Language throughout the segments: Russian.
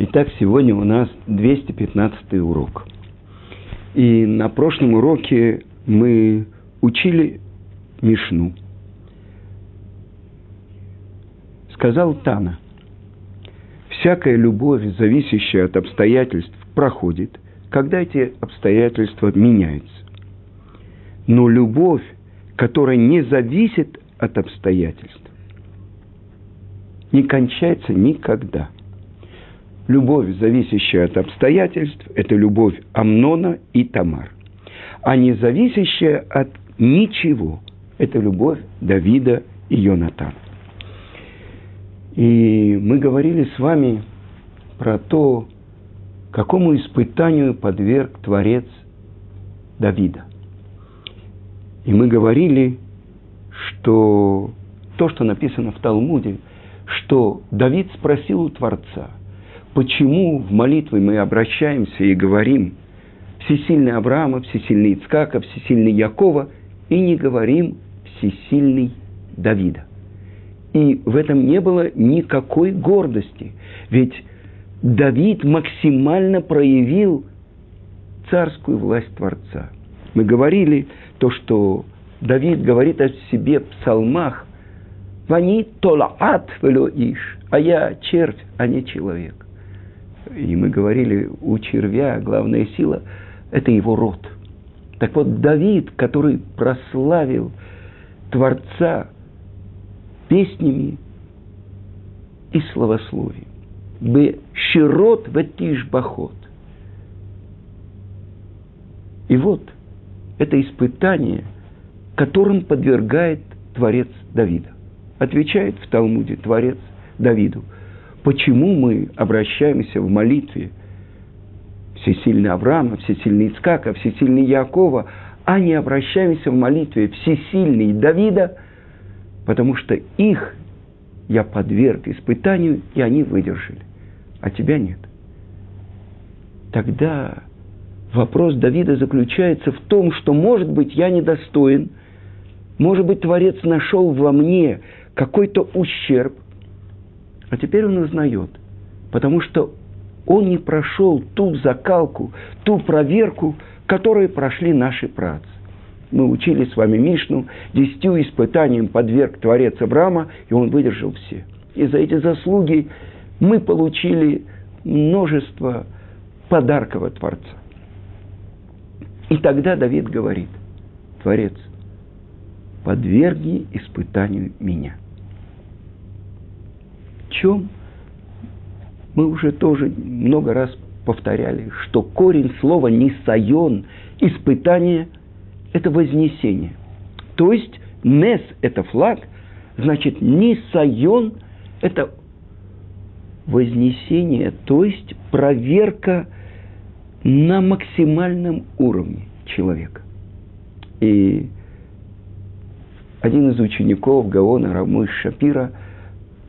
Итак, сегодня у нас 215 урок. И на прошлом уроке мы учили Мишну. Сказал Тана, всякая любовь, зависящая от обстоятельств, проходит, когда эти обстоятельства меняются. Но любовь, которая не зависит от обстоятельств, не кончается никогда – Любовь, зависящая от обстоятельств, это любовь Амнона и Тамар. А не зависящая от ничего, это любовь Давида и Йонатана. И мы говорили с вами про то, какому испытанию подверг Творец Давида. И мы говорили, что то, что написано в Талмуде, что Давид спросил у Творца – Почему в молитве мы обращаемся и говорим «Всесильный Авраама, всесильный Ицкака, всесильный Якова» и не говорим «Всесильный Давида». И в этом не было никакой гордости. Ведь Давид максимально проявил царскую власть Творца. Мы говорили то, что Давид говорит о себе в псалмах «Вани толаат вело иш», а я червь, а не человек. И мы говорили, у червя главная сила – это его род. Так вот, Давид, который прославил Творца песнями и словословием. Бы широт ветиш бахот. И вот это испытание, которым подвергает Творец Давида. Отвечает в Талмуде Творец Давиду – Почему мы обращаемся в молитве? Всесильный Авраама, всесильный Ицкака, всесильный Якова, а не обращаемся в молитве всесильный Давида, потому что их я подверг испытанию, и они выдержали, а тебя нет. Тогда вопрос Давида заключается в том, что, может быть, я недостоин, может быть, Творец нашел во мне какой-то ущерб – а теперь он узнает, потому что он не прошел ту закалку, ту проверку, которую прошли наши працы. Мы учили с вами Мишну, десятью испытаниям подверг Творец Авраама, и он выдержал все. И за эти заслуги мы получили множество подарков от Творца. И тогда Давид говорит, Творец, подверги испытанию меня – чем мы уже тоже много раз повторяли, что корень слова «нисайон» – испытание – это вознесение. То есть «нес» – это флаг, значит «нисайон» – это вознесение, то есть проверка на максимальном уровне человека. И один из учеников Гаона Рамыш Шапира –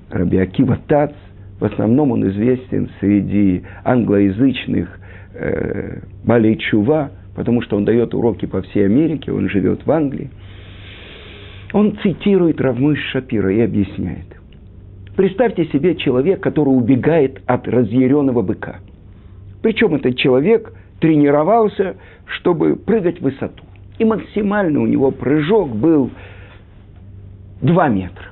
Раби Акива Тац, в основном он известен среди англоязычных э, Балей Чува, потому что он дает уроки по всей Америке, он живет в Англии. Он цитирует Равмыш Шапира и объясняет. Представьте себе человек, который убегает от разъяренного быка. Причем этот человек тренировался, чтобы прыгать в высоту. И максимально у него прыжок был 2 метра.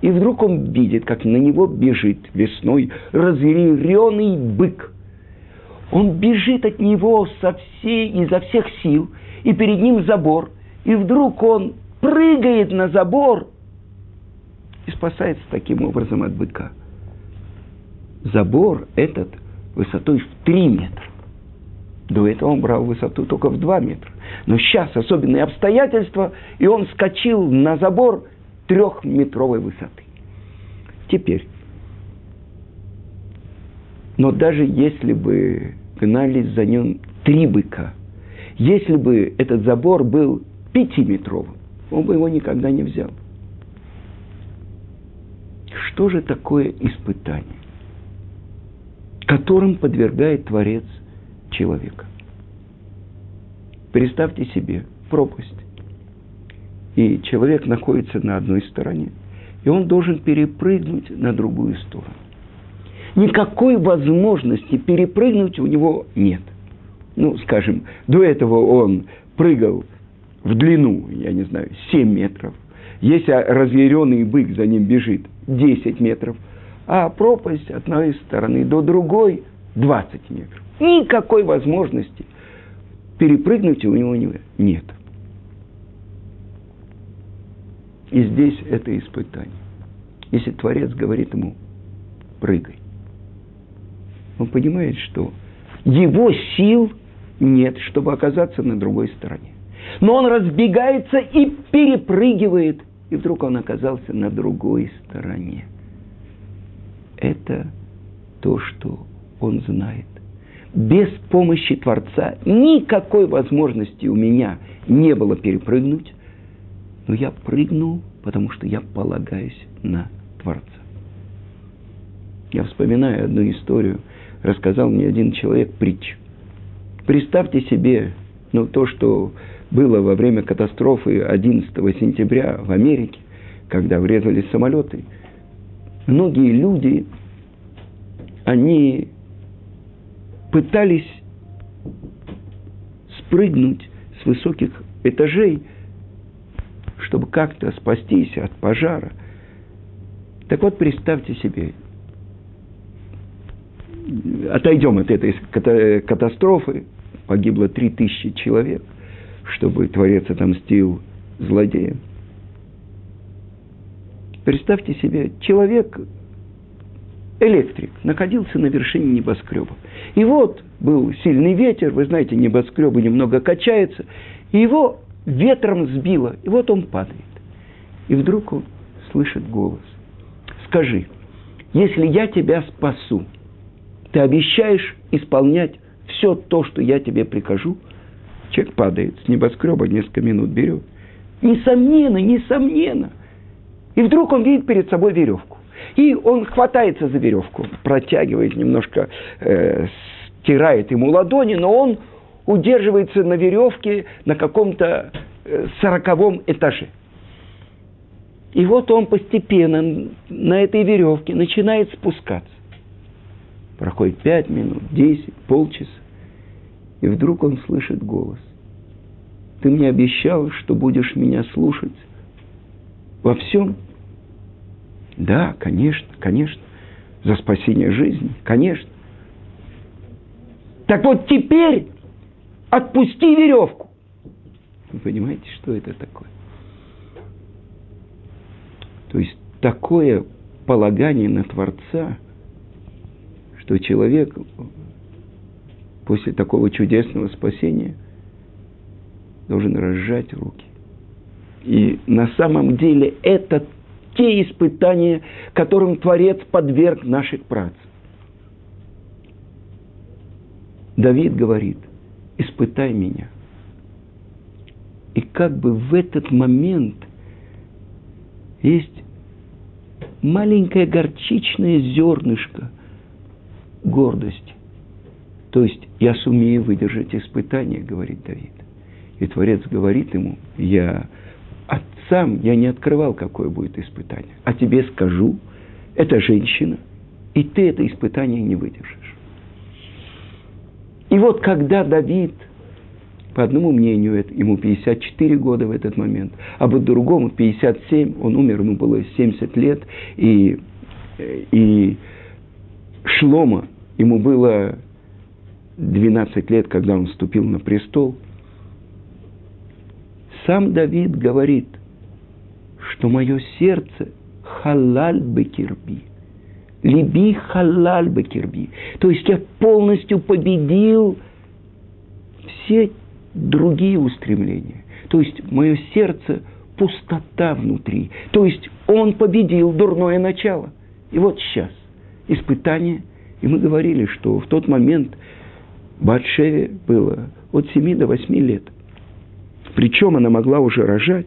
И вдруг он видит, как на него бежит весной разъяренный бык. Он бежит от него со всей, изо всех сил, и перед ним забор. И вдруг он прыгает на забор и спасается таким образом от быка. Забор этот высотой в 3 метра. До этого он брал высоту только в 2 метра. Но сейчас особенные обстоятельства, и он скочил на забор – трехметровой высоты. Теперь, но даже если бы гнались за ним три быка, если бы этот забор был пятиметровым, он бы его никогда не взял. Что же такое испытание, которым подвергает Творец человека? Представьте себе пропасть и человек находится на одной стороне, и он должен перепрыгнуть на другую сторону. Никакой возможности перепрыгнуть у него нет. Ну, скажем, до этого он прыгал в длину, я не знаю, 7 метров. Если разъяренный бык за ним бежит 10 метров, а пропасть от одной стороны до другой 20 метров. Никакой возможности перепрыгнуть у него нет. И здесь это испытание. Если Творец говорит ему, прыгай, он понимает, что его сил нет, чтобы оказаться на другой стороне. Но он разбегается и перепрыгивает, и вдруг он оказался на другой стороне. Это то, что он знает. Без помощи Творца никакой возможности у меня не было перепрыгнуть, но я прыгнул, потому что я полагаюсь на Творца. Я вспоминаю одну историю, рассказал мне один человек притчу. Представьте себе, ну, то, что было во время катастрофы 11 сентября в Америке, когда врезались самолеты. Многие люди, они пытались спрыгнуть с высоких этажей, чтобы как-то спастись от пожара. Так вот, представьте себе, отойдем от этой катастрофы, погибло 3000 человек, чтобы Творец отомстил злодеям. Представьте себе, человек, электрик, находился на вершине небоскреба. И вот был сильный ветер, вы знаете, небоскребы немного качаются, и его ветром сбило, и вот он падает. И вдруг он слышит голос. Скажи, если я тебя спасу, ты обещаешь исполнять все то, что я тебе прикажу? Человек падает с небоскреба, несколько минут берет. Несомненно, несомненно. И вдруг он видит перед собой веревку. И он хватается за веревку, протягивает немножко, э, стирает ему ладони, но он удерживается на веревке на каком-то э, сороковом этаже. И вот он постепенно на этой веревке начинает спускаться. Проходит пять минут, десять, полчаса. И вдруг он слышит голос. Ты мне обещал, что будешь меня слушать во всем. Да, конечно, конечно. За спасение жизни, конечно. Так вот теперь отпусти веревку. Вы понимаете, что это такое? То есть такое полагание на Творца – что человек после такого чудесного спасения должен разжать руки. И на самом деле это те испытания, которым Творец подверг наших працев. Давид говорит, испытай меня. И как бы в этот момент есть маленькое горчичное зернышко – гордость. То есть я сумею выдержать испытание, говорит Давид. И Творец говорит ему, я отцам я не открывал, какое будет испытание. А тебе скажу, это женщина, и ты это испытание не выдержишь. И вот когда Давид, по одному мнению, ему 54 года в этот момент, а по другому 57, он умер, ему было 70 лет, и, и Шлома, ему было 12 лет, когда он вступил на престол. Сам Давид говорит, что мое сердце халаль бекирби. Либи халаль бекирби. То есть я полностью победил все другие устремления. То есть мое сердце пустота внутри. То есть он победил дурное начало. И вот сейчас испытание. И мы говорили, что в тот момент Батшеве было от 7 до 8 лет. Причем она могла уже рожать.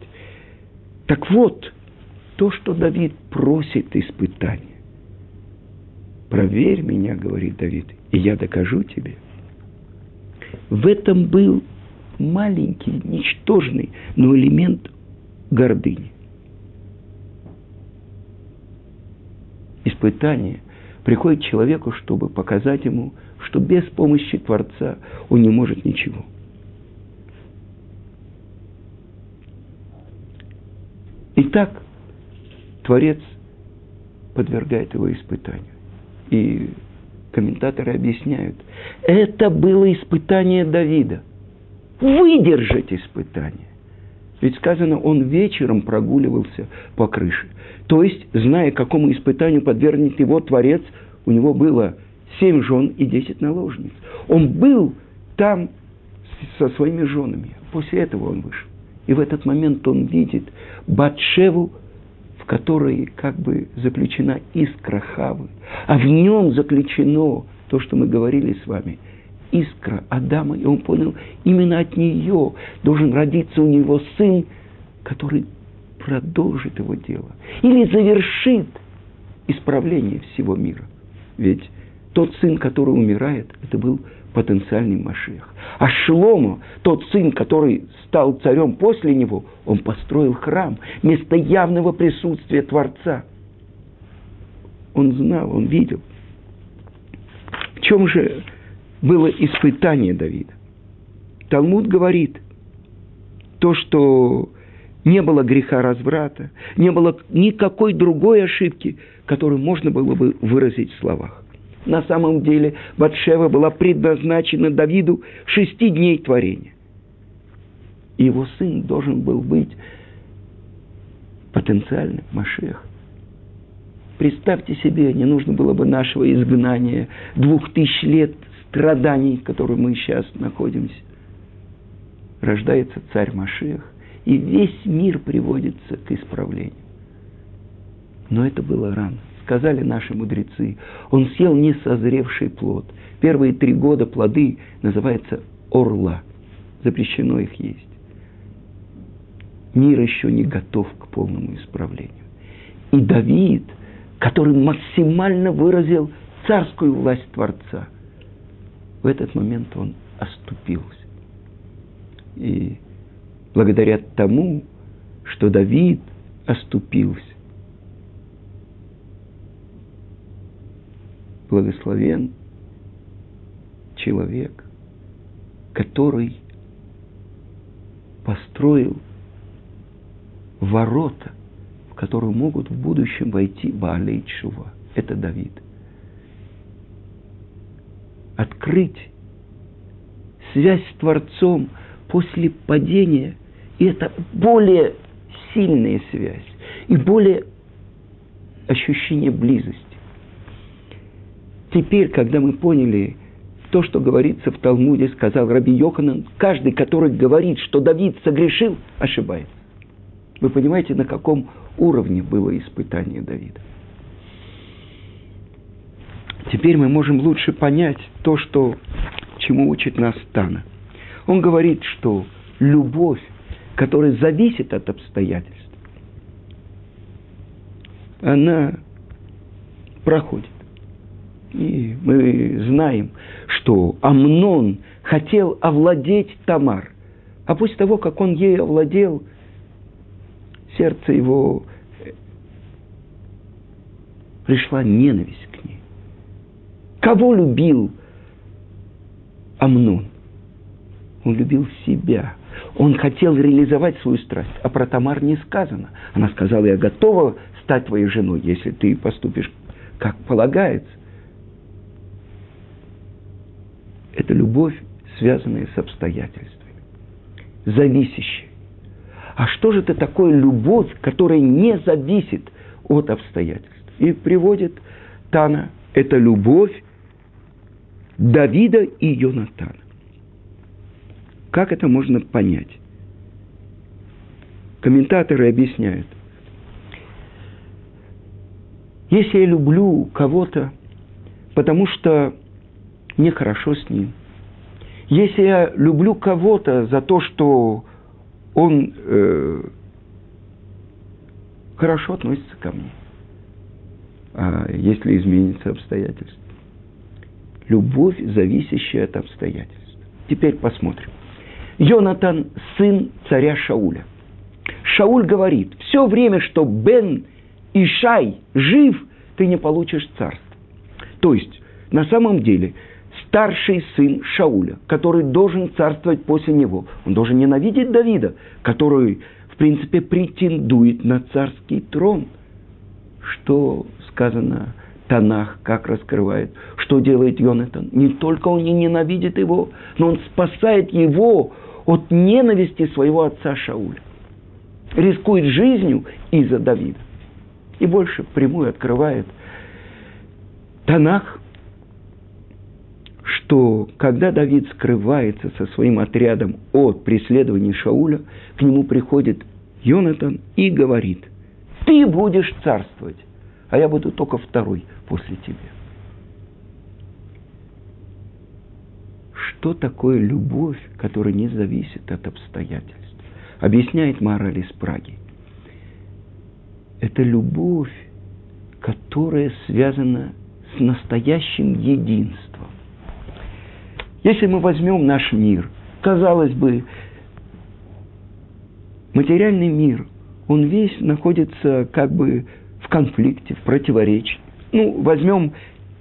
Так вот, то, что Давид просит испытания. Проверь меня, говорит Давид, и я докажу тебе. В этом был маленький, ничтожный, но элемент гордыни. Испытание – приходит человеку, чтобы показать ему, что без помощи Творца он не может ничего. Итак, Творец подвергает его испытанию. И комментаторы объясняют, это было испытание Давида. Выдержать испытание. Ведь сказано, он вечером прогуливался по крыше. То есть, зная, какому испытанию подвергнет его Творец, у него было семь жен и десять наложниц. Он был там со своими женами. После этого он вышел. И в этот момент он видит Батшеву, в которой как бы заключена искра Хавы. А в нем заключено то, что мы говорили с вами – искра Адама, и он понял, именно от нее должен родиться у него сын, который продолжит его дело или завершит исправление всего мира. Ведь тот сын, который умирает, это был потенциальный Машех. А Шломо, тот сын, который стал царем после него, он построил храм, место явного присутствия Творца. Он знал, он видел. В чем же было испытание Давида. Талмуд говорит, то, что не было греха разврата, не было никакой другой ошибки, которую можно было бы выразить в словах. На самом деле Батшева была предназначена Давиду шести дней творения. Его сын должен был быть потенциальным Машех. Представьте себе, не нужно было бы нашего изгнания двух тысяч лет страданий, в которых мы сейчас находимся, рождается царь Машех, и весь мир приводится к исправлению. Но это было рано. Сказали наши мудрецы, он съел несозревший плод. Первые три года плоды называются орла. Запрещено их есть. Мир еще не готов к полному исправлению. И Давид, который максимально выразил царскую власть Творца – в этот момент он оступился. И благодаря тому, что Давид оступился, благословен человек, который построил ворота, в которые могут в будущем войти Баалей Чува. Это Давид открыть связь с Творцом после падения. И это более сильная связь и более ощущение близости. Теперь, когда мы поняли то, что говорится в Талмуде, сказал Раби Йоханан, каждый, который говорит, что Давид согрешил, ошибается. Вы понимаете, на каком уровне было испытание Давида? Теперь мы можем лучше понять то, что, чему учит нас Тана. Он говорит, что любовь, которая зависит от обстоятельств, она проходит. И мы знаем, что Амнон хотел овладеть Тамар. А после того, как он ей овладел, сердце его пришла ненависть Кого любил Амнон? Он любил себя. Он хотел реализовать свою страсть. А про Тамар не сказано. Она сказала, я готова стать твоей женой, если ты поступишь как полагается. Это любовь, связанная с обстоятельствами, зависящая. А что же это такое любовь, которая не зависит от обстоятельств? И приводит Тана. Это любовь, Давида и Йонатана. Как это можно понять? Комментаторы объясняют. Если я люблю кого-то, потому что мне хорошо с ним, если я люблю кого-то за то, что он э, хорошо относится ко мне, а если изменится обстоятельства, любовь, зависящая от обстоятельств. Теперь посмотрим. Йонатан – сын царя Шауля. Шауль говорит, все время, что Бен Ишай жив, ты не получишь царство. То есть, на самом деле, старший сын Шауля, который должен царствовать после него, он должен ненавидеть Давида, который, в принципе, претендует на царский трон. Что сказано Танах, как раскрывает, что делает Йонатан. Не только он не ненавидит его, но он спасает его от ненависти своего отца Шауля. Рискует жизнью из-за Давида. И больше прямую открывает Танах, что когда Давид скрывается со своим отрядом от преследования Шауля, к нему приходит Йонатан и говорит, ты будешь царствовать, а я буду только второй после тебя. Что такое любовь, которая не зависит от обстоятельств? Объясняет мораль из Праги. Это любовь, которая связана с настоящим единством. Если мы возьмем наш мир, казалось бы, материальный мир, он весь находится как бы в конфликте, в противоречии. Ну, возьмем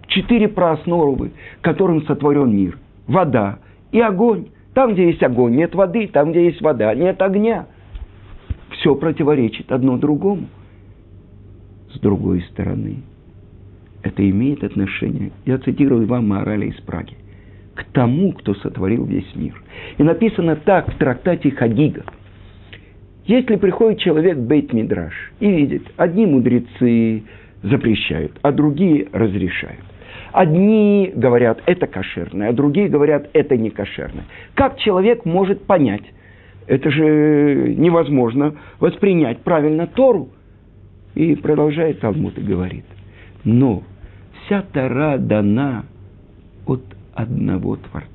четыре проосновы, которым сотворен мир. Вода и огонь. Там, где есть огонь, нет воды, там, где есть вода, нет огня. Все противоречит одно другому. С другой стороны, это имеет отношение, я цитирую вам морали из Праги, к тому, кто сотворил весь мир. И написано так в трактате Хагига. Если приходит человек в Бейт-Мидраш и видит, одни мудрецы запрещают, а другие разрешают. Одни говорят, это кошерное, а другие говорят, это не кошерное. Как человек может понять? Это же невозможно воспринять правильно Тору. И продолжает Талмуд и говорит, но вся Тора дана от одного Творца.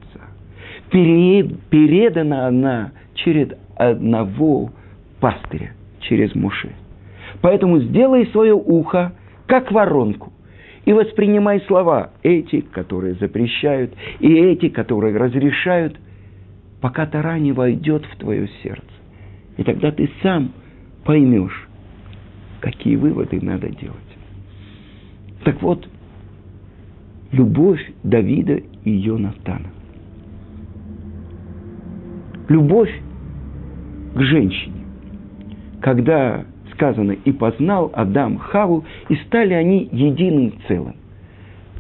Передана она через одного пастыря, через Муше. Поэтому сделай свое ухо, как воронку, и воспринимай слова эти, которые запрещают, и эти, которые разрешают, пока Тора не войдет в твое сердце. И тогда ты сам поймешь, какие выводы надо делать. Так вот, любовь Давида и Йонатана. Любовь к женщине. Когда сказано, и познал Адам Хаву, и стали они единым целым.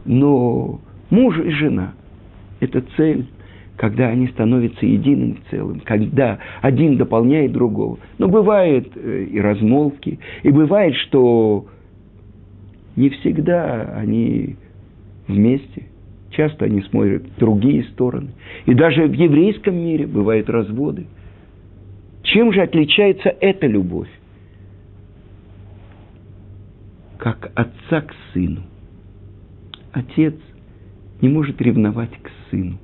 Но муж и жена – это цель, когда они становятся единым целым, когда один дополняет другого. Но бывает э, и размолвки, и бывает, что не всегда они вместе. Часто они смотрят другие стороны. И даже в еврейском мире бывают разводы. Чем же отличается эта любовь? Как отца к сыну. Отец не может ревновать к сыну.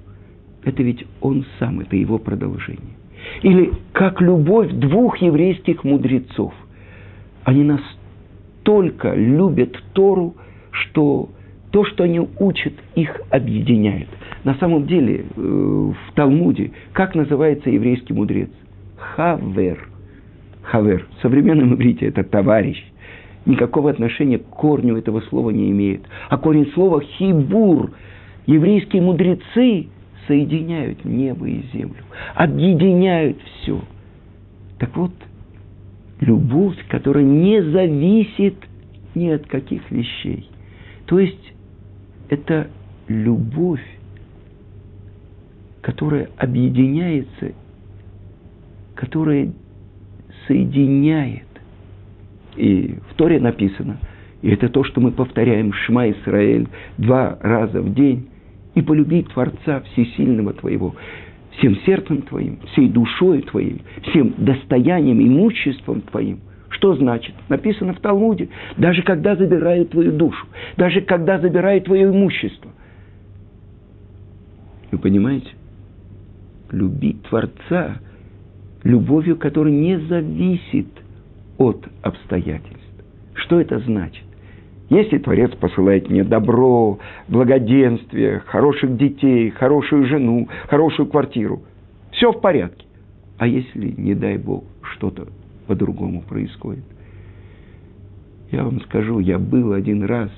Это ведь он сам, это его продолжение. Или как любовь двух еврейских мудрецов. Они настолько любят Тору, что то, что они учат, их объединяет. На самом деле, э, в Талмуде, как называется еврейский мудрец? Хавер. Хавер. В современном иврите это товарищ. Никакого отношения к корню этого слова не имеет. А корень слова хибур. Еврейские мудрецы соединяют небо и землю, объединяют все. Так вот, любовь, которая не зависит ни от каких вещей. То есть это любовь, которая объединяется, которая соединяет. И в Торе написано, и это то, что мы повторяем Шма Исраэль два раза в день, и полюби Творца Всесильного твоего, всем сердцем твоим, всей душой твоей, всем достоянием, имуществом твоим – что значит? Написано в Талмуде, даже когда забирают твою душу, даже когда забирают твое имущество. Вы понимаете? Любить Творца любовью, которая не зависит от обстоятельств. Что это значит? Если Творец посылает мне добро, благоденствие, хороших детей, хорошую жену, хорошую квартиру, все в порядке. А если, не дай Бог, что-то по-другому происходит. Я вам скажу, я был один раз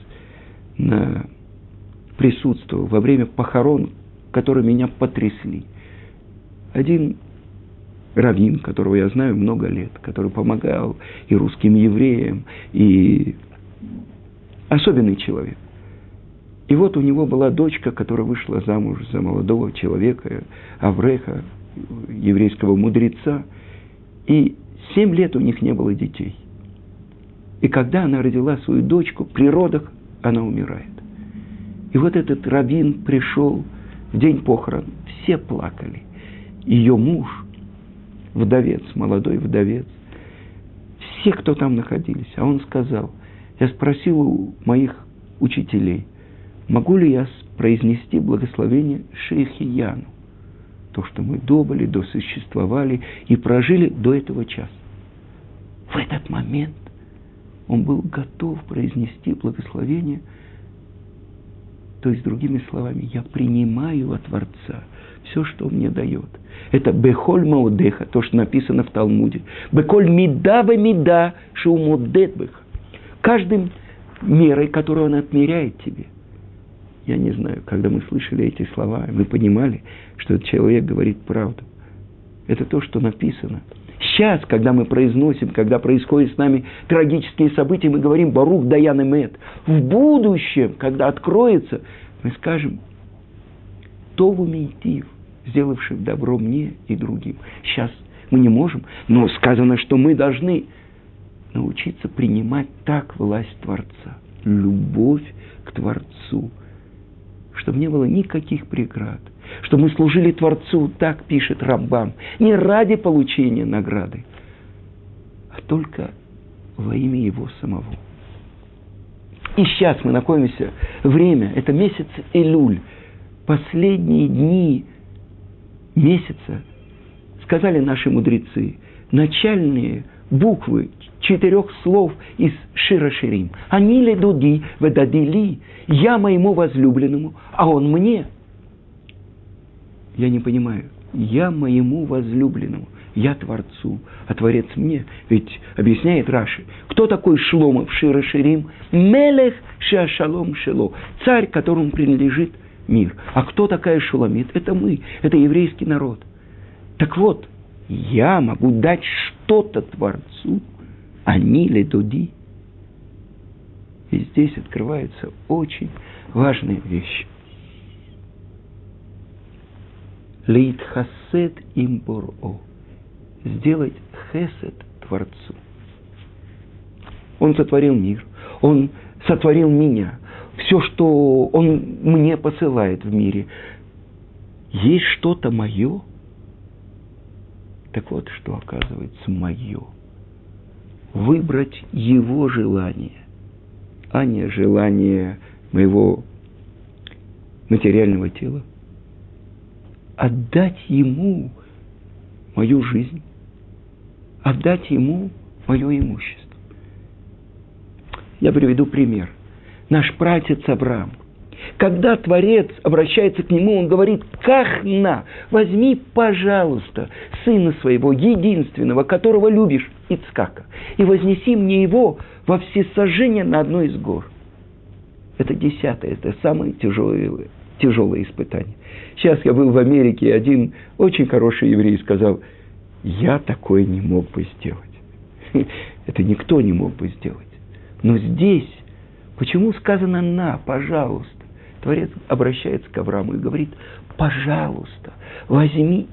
на присутствовал во время похорон, которые меня потрясли. Один раввин, которого я знаю много лет, который помогал и русским евреям, и особенный человек. И вот у него была дочка, которая вышла замуж за молодого человека, Авреха, еврейского мудреца, и семь лет у них не было детей. И когда она родила свою дочку, при родах она умирает. И вот этот раввин пришел в день похорон, все плакали. Ее муж, вдовец, молодой вдовец, все, кто там находились, а он сказал, я спросил у моих учителей – могу ли я произнести благословение Шейхияну? То, что мы добыли, досуществовали и прожили до этого часа. В этот момент он был готов произнести благословение, то есть, другими словами, я принимаю от Творца все, что он мне дает. Это бехоль маудеха, то, что написано в Талмуде. Бехоль мида в мида шумудет беха. Каждым мерой, которую он отмеряет тебе – я не знаю, когда мы слышали эти слова, мы понимали, что этот человек говорит правду. Это то, что написано. Сейчас, когда мы произносим, когда происходят с нами трагические события, мы говорим «Барух Даян Эмет». В будущем, когда откроется, мы скажем «Тову Мейтив», сделавший добро мне и другим. Сейчас мы не можем, но сказано, что мы должны научиться принимать так власть Творца. Любовь к Творцу – чтобы не было никаких преград, чтобы мы служили Творцу, так пишет Рамбам, не ради получения награды, а только во имя Его самого. И сейчас мы находимся, время, это месяц Илюль, последние дни месяца, сказали наши мудрецы, начальные буквы четырех слов из Шира Ширим. Они ли дуди, ведадили, я моему возлюбленному, а он мне. Я не понимаю. Я моему возлюбленному, я Творцу, а Творец мне. Ведь объясняет Раши, кто такой Шломов Шира Ширим? Мелех Шашалом Шело, царь, которому принадлежит мир. А кто такая Шуламит? Это мы, это еврейский народ. Так вот, я могу дать что-то Творцу – они ли дуди? И здесь открывается очень важная вещь. Лейт хасед им буро. Сделать хесед Творцу. Он сотворил мир. Он сотворил меня. Все, что Он мне посылает в мире. Есть что-то мое. Так вот, что оказывается мое – выбрать его желание, а не желание моего материального тела. Отдать ему мою жизнь, отдать ему мое имущество. Я приведу пример. Наш пратец Авраам – когда Творец обращается к нему, он говорит, «Кахна, возьми, пожалуйста, сына своего, единственного, которого любишь, Ицкака, и вознеси мне его во всесожжение на одной из гор». Это десятое, это самое тяжелое, тяжелое испытание. Сейчас я был в Америке, и один очень хороший еврей сказал, я такое не мог бы сделать. Это никто не мог бы сделать. Но здесь, почему сказано «на», пожалуйста? Творец обращается к Аврааму и говорит, пожалуйста, возьми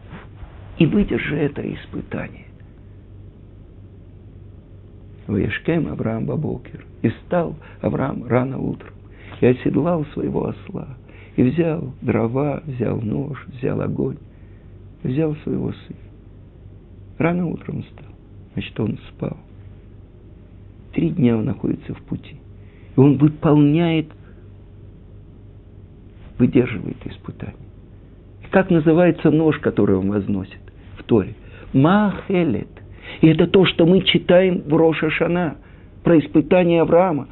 и выдержи это испытание. Ваешкем Авраам Бабокер. И стал Авраам рано утром, и оседлал своего осла, и взял дрова, взял нож, взял огонь, взял своего сына. Рано утром стал, значит, он спал. Три дня он находится в пути. И он выполняет выдерживает испытание. И как называется нож, который он возносит в Торе? Махелет. И это то, что мы читаем в Роша Шана про испытание Авраама.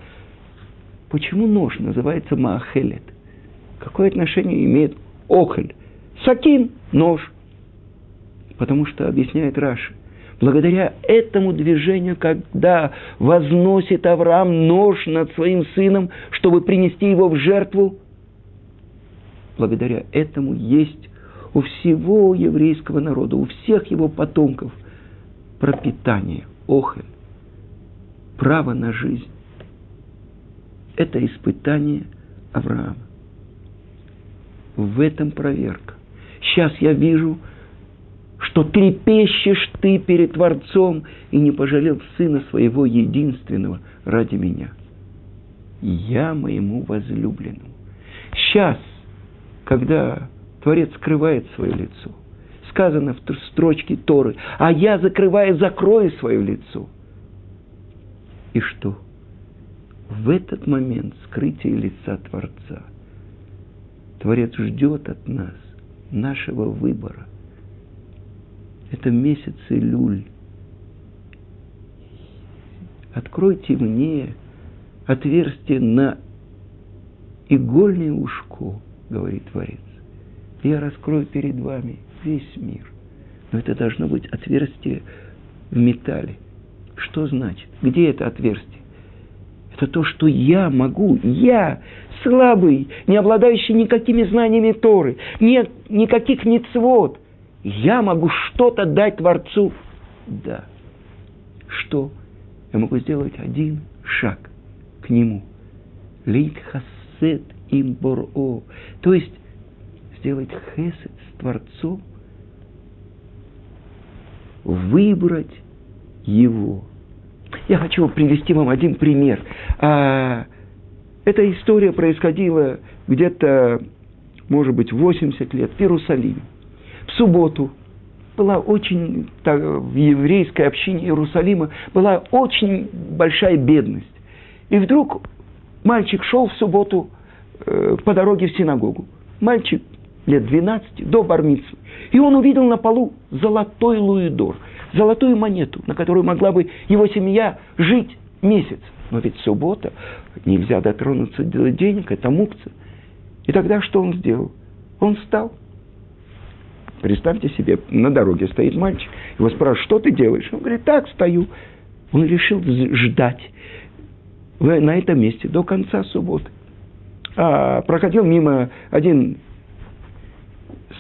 Почему нож называется Махелет? Какое отношение имеет Охель? Сакин – нож. Потому что, объясняет Раши, благодаря этому движению, когда возносит Авраам нож над своим сыном, чтобы принести его в жертву – благодаря этому есть у всего еврейского народа, у всех его потомков пропитание, охель, право на жизнь. Это испытание Авраама. В этом проверка. Сейчас я вижу, что трепещешь ты перед Творцом и не пожалел сына своего единственного ради меня. Я моему возлюбленному. Сейчас, когда Творец скрывает свое лицо, сказано в строчке Торы, а я, закрывая, закрою свое лицо. И что? В этот момент скрытия лица Творца Творец ждет от нас нашего выбора. Это месяц Илюль. Откройте мне отверстие на игольное ушко, говорит Творец. Я раскрою перед вами весь мир. Но это должно быть отверстие в металле. Что значит? Где это отверстие? Это то, что я могу, я, слабый, не обладающий никакими знаниями Торы, ни, никаких ницвод, я могу что-то дать Творцу. Да. Что? Я могу сделать один шаг к Нему. Лейт хасет им. То есть сделать хесед с Творцом, выбрать Его. Я хочу привести вам один пример. А, эта история происходила где-то, может быть, 80 лет в Иерусалиме в субботу была очень, так, в еврейской общине Иерусалима была очень большая бедность. И вдруг мальчик шел в субботу э, по дороге в синагогу. Мальчик лет 12, до бармицы. И он увидел на полу золотой луидор, золотую монету, на которую могла бы его семья жить месяц. Но ведь суббота, нельзя дотронуться до денег, это мукция. И тогда что он сделал? Он встал, Представьте себе, на дороге стоит мальчик, его спрашивают, что ты делаешь? Он говорит, так, стою. Он решил ждать на этом месте до конца субботы. А проходил мимо один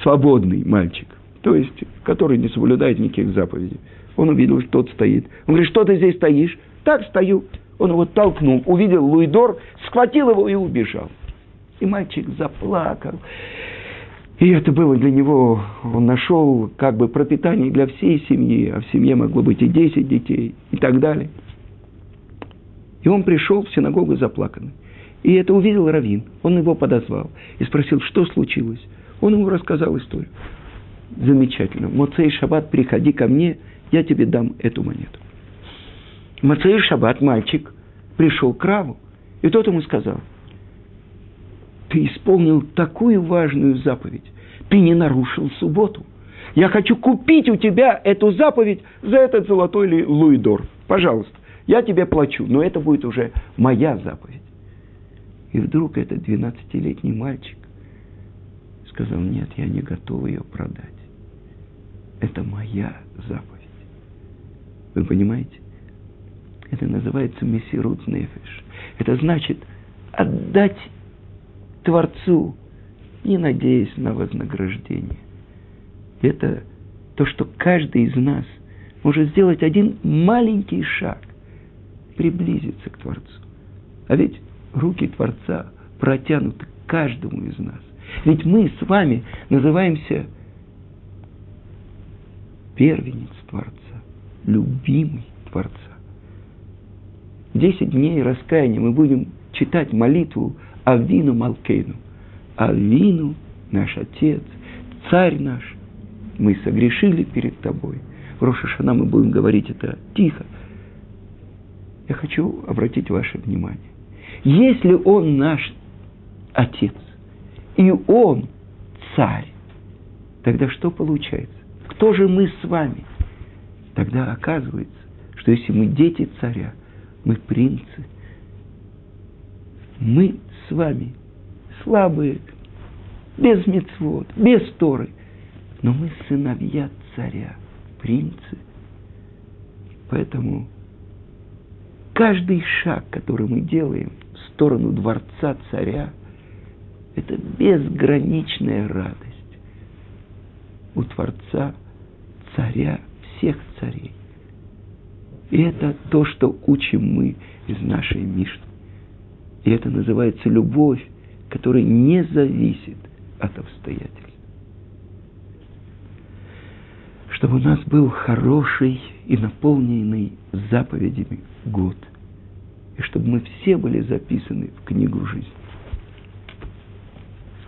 свободный мальчик, то есть, который не соблюдает никаких заповедей. Он увидел, что тот стоит. Он говорит, что ты здесь стоишь? Так, стою. Он его толкнул, увидел Луидор, схватил его и убежал. И мальчик заплакал. И это было для него, он нашел как бы пропитание для всей семьи, а в семье могло быть и 10 детей и так далее. И он пришел в синагогу заплаканный. И это увидел Равин. Он его подозвал и спросил, что случилось. Он ему рассказал историю. Замечательно. Моцей Шаббат, приходи ко мне, я тебе дам эту монету. Моцей Шаббат, мальчик, пришел к Раву, и тот ему сказал, ты исполнил такую важную заповедь. Ты не нарушил субботу. Я хочу купить у тебя эту заповедь за этот золотой луидор. Пожалуйста, я тебе плачу, но это будет уже моя заповедь. И вдруг этот 12-летний мальчик сказал, нет, я не готов ее продать. Это моя заповедь. Вы понимаете? Это называется мессирут нефиш. Это значит отдать Творцу, не надеясь на вознаграждение. Это то, что каждый из нас может сделать один маленький шаг, приблизиться к Творцу. А ведь руки Творца протянуты каждому из нас. Ведь мы с вами называемся первенец Творца, любимый Творца. Десять дней раскаяния мы будем читать молитву Авину Малкейну. Авину, наш Отец, Царь наш, мы согрешили перед Тобой. В Рошашана мы будем говорить это тихо. Я хочу обратить ваше внимание. Если Он наш Отец, и Он Царь, тогда что получается? Кто же мы с вами? Тогда оказывается, что если мы дети царя, мы принцы, мы с вами слабые, без мецвод, без Торы. Но мы сыновья царя, принцы. Поэтому каждый шаг, который мы делаем в сторону дворца царя, Это безграничная радость у Творца, царя всех царей. И это то, что учим мы из нашей Мишны. И это называется любовь, которая не зависит от обстоятельств. Чтобы у нас был хороший и наполненный заповедями год. И чтобы мы все были записаны в книгу жизни.